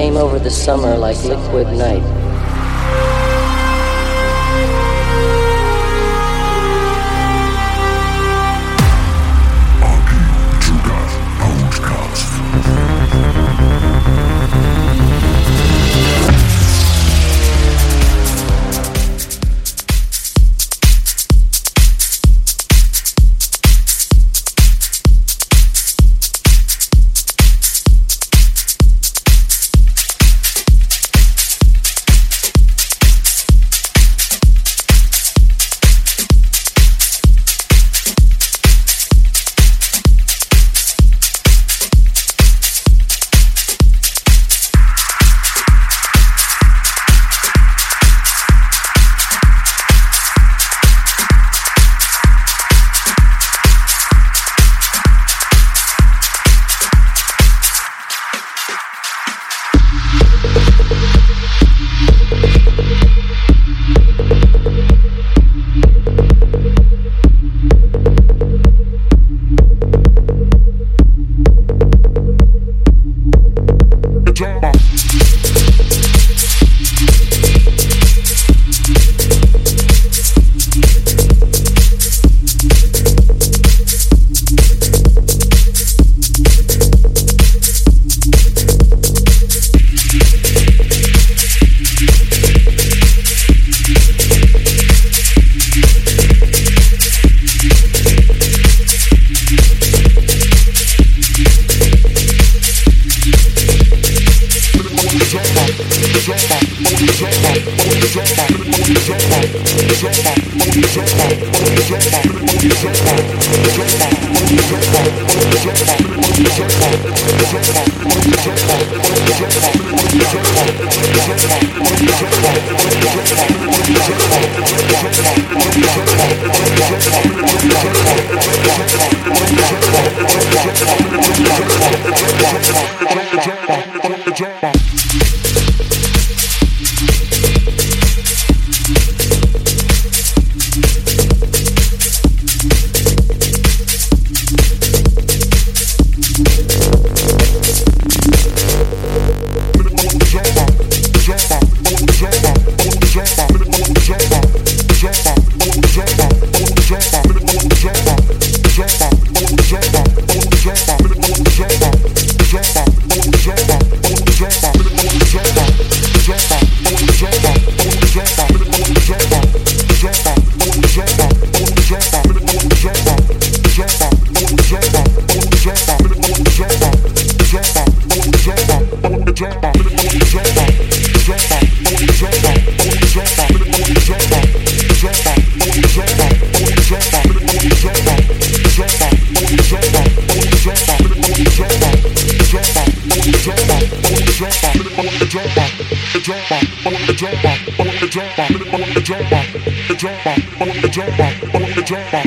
came over the summer like liquid night. Jump.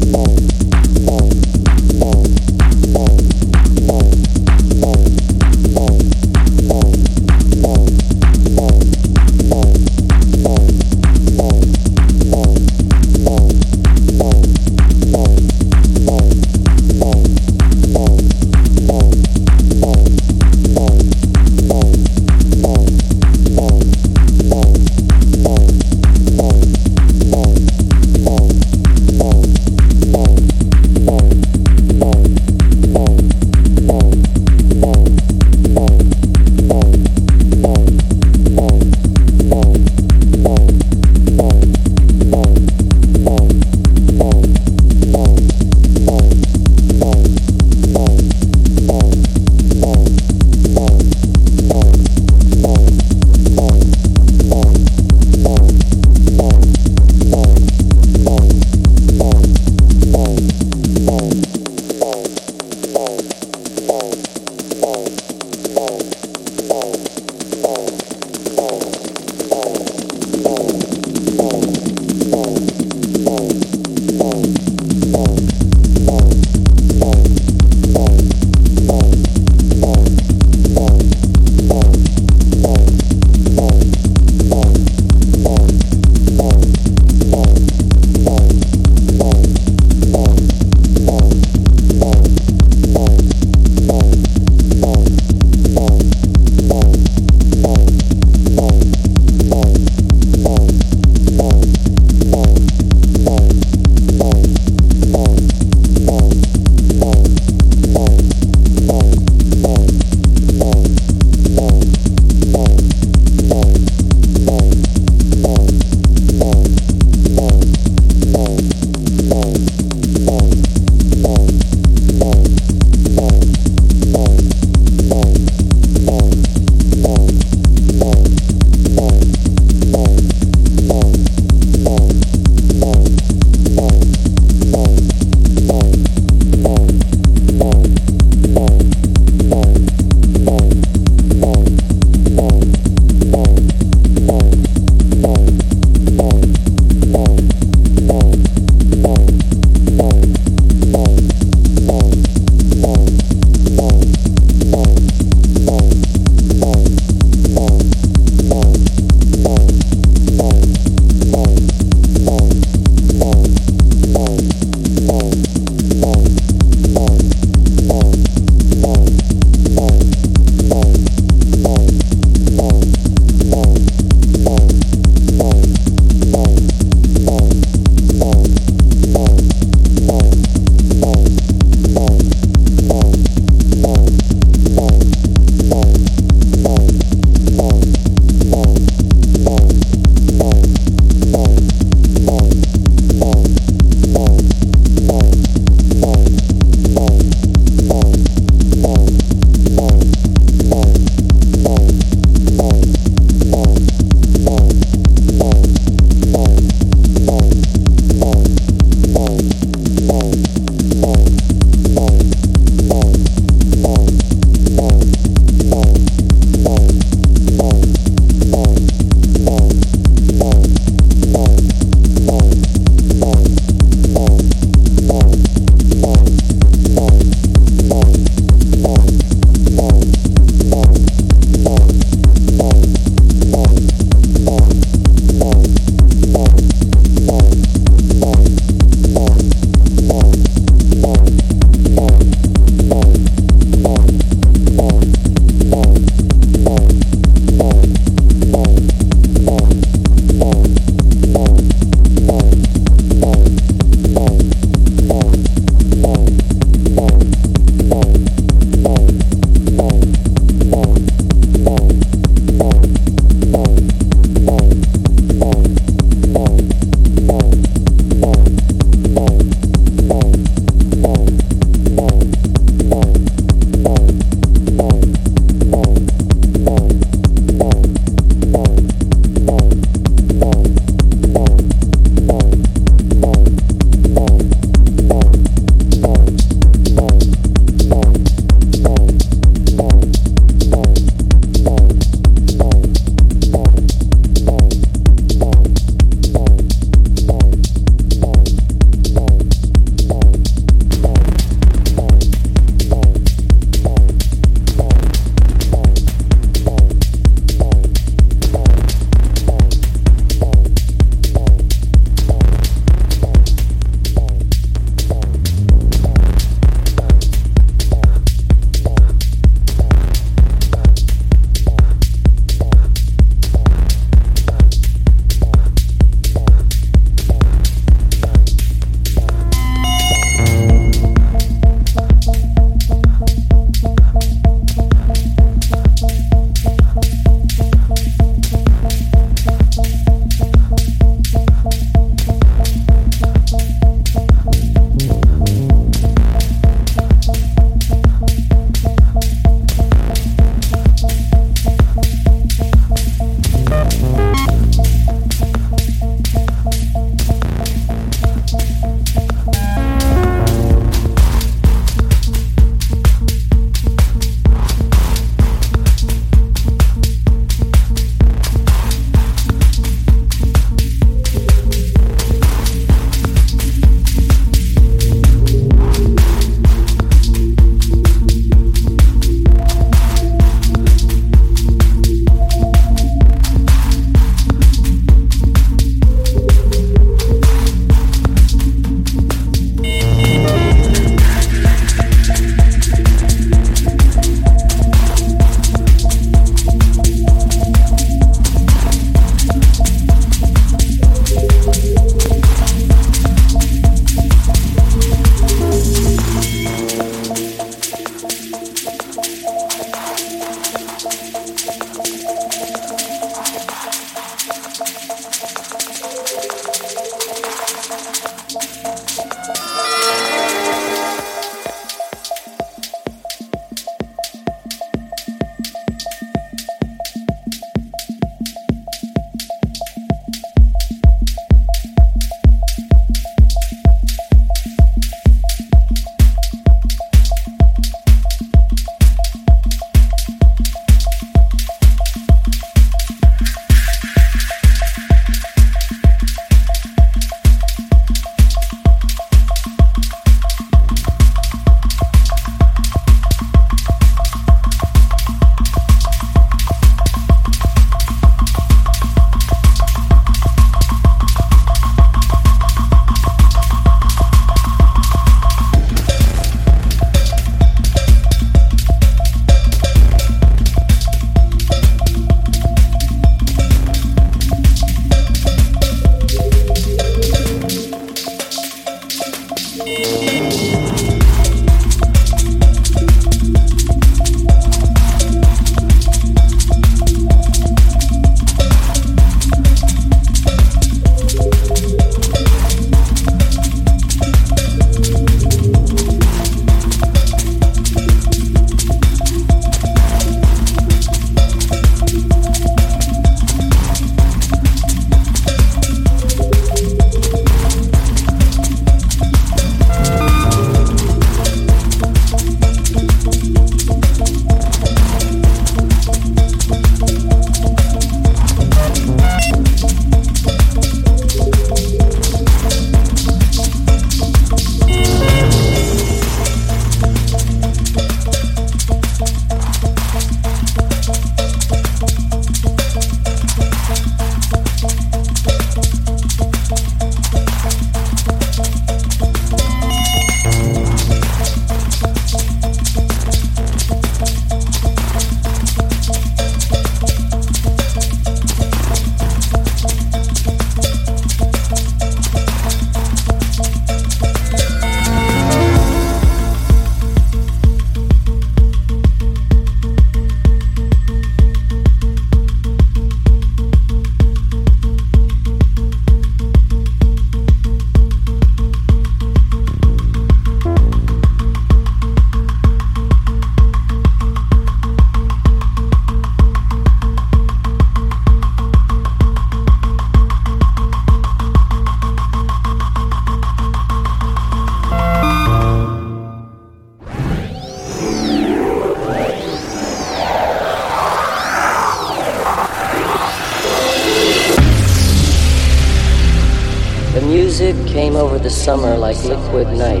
Summer like liquid night.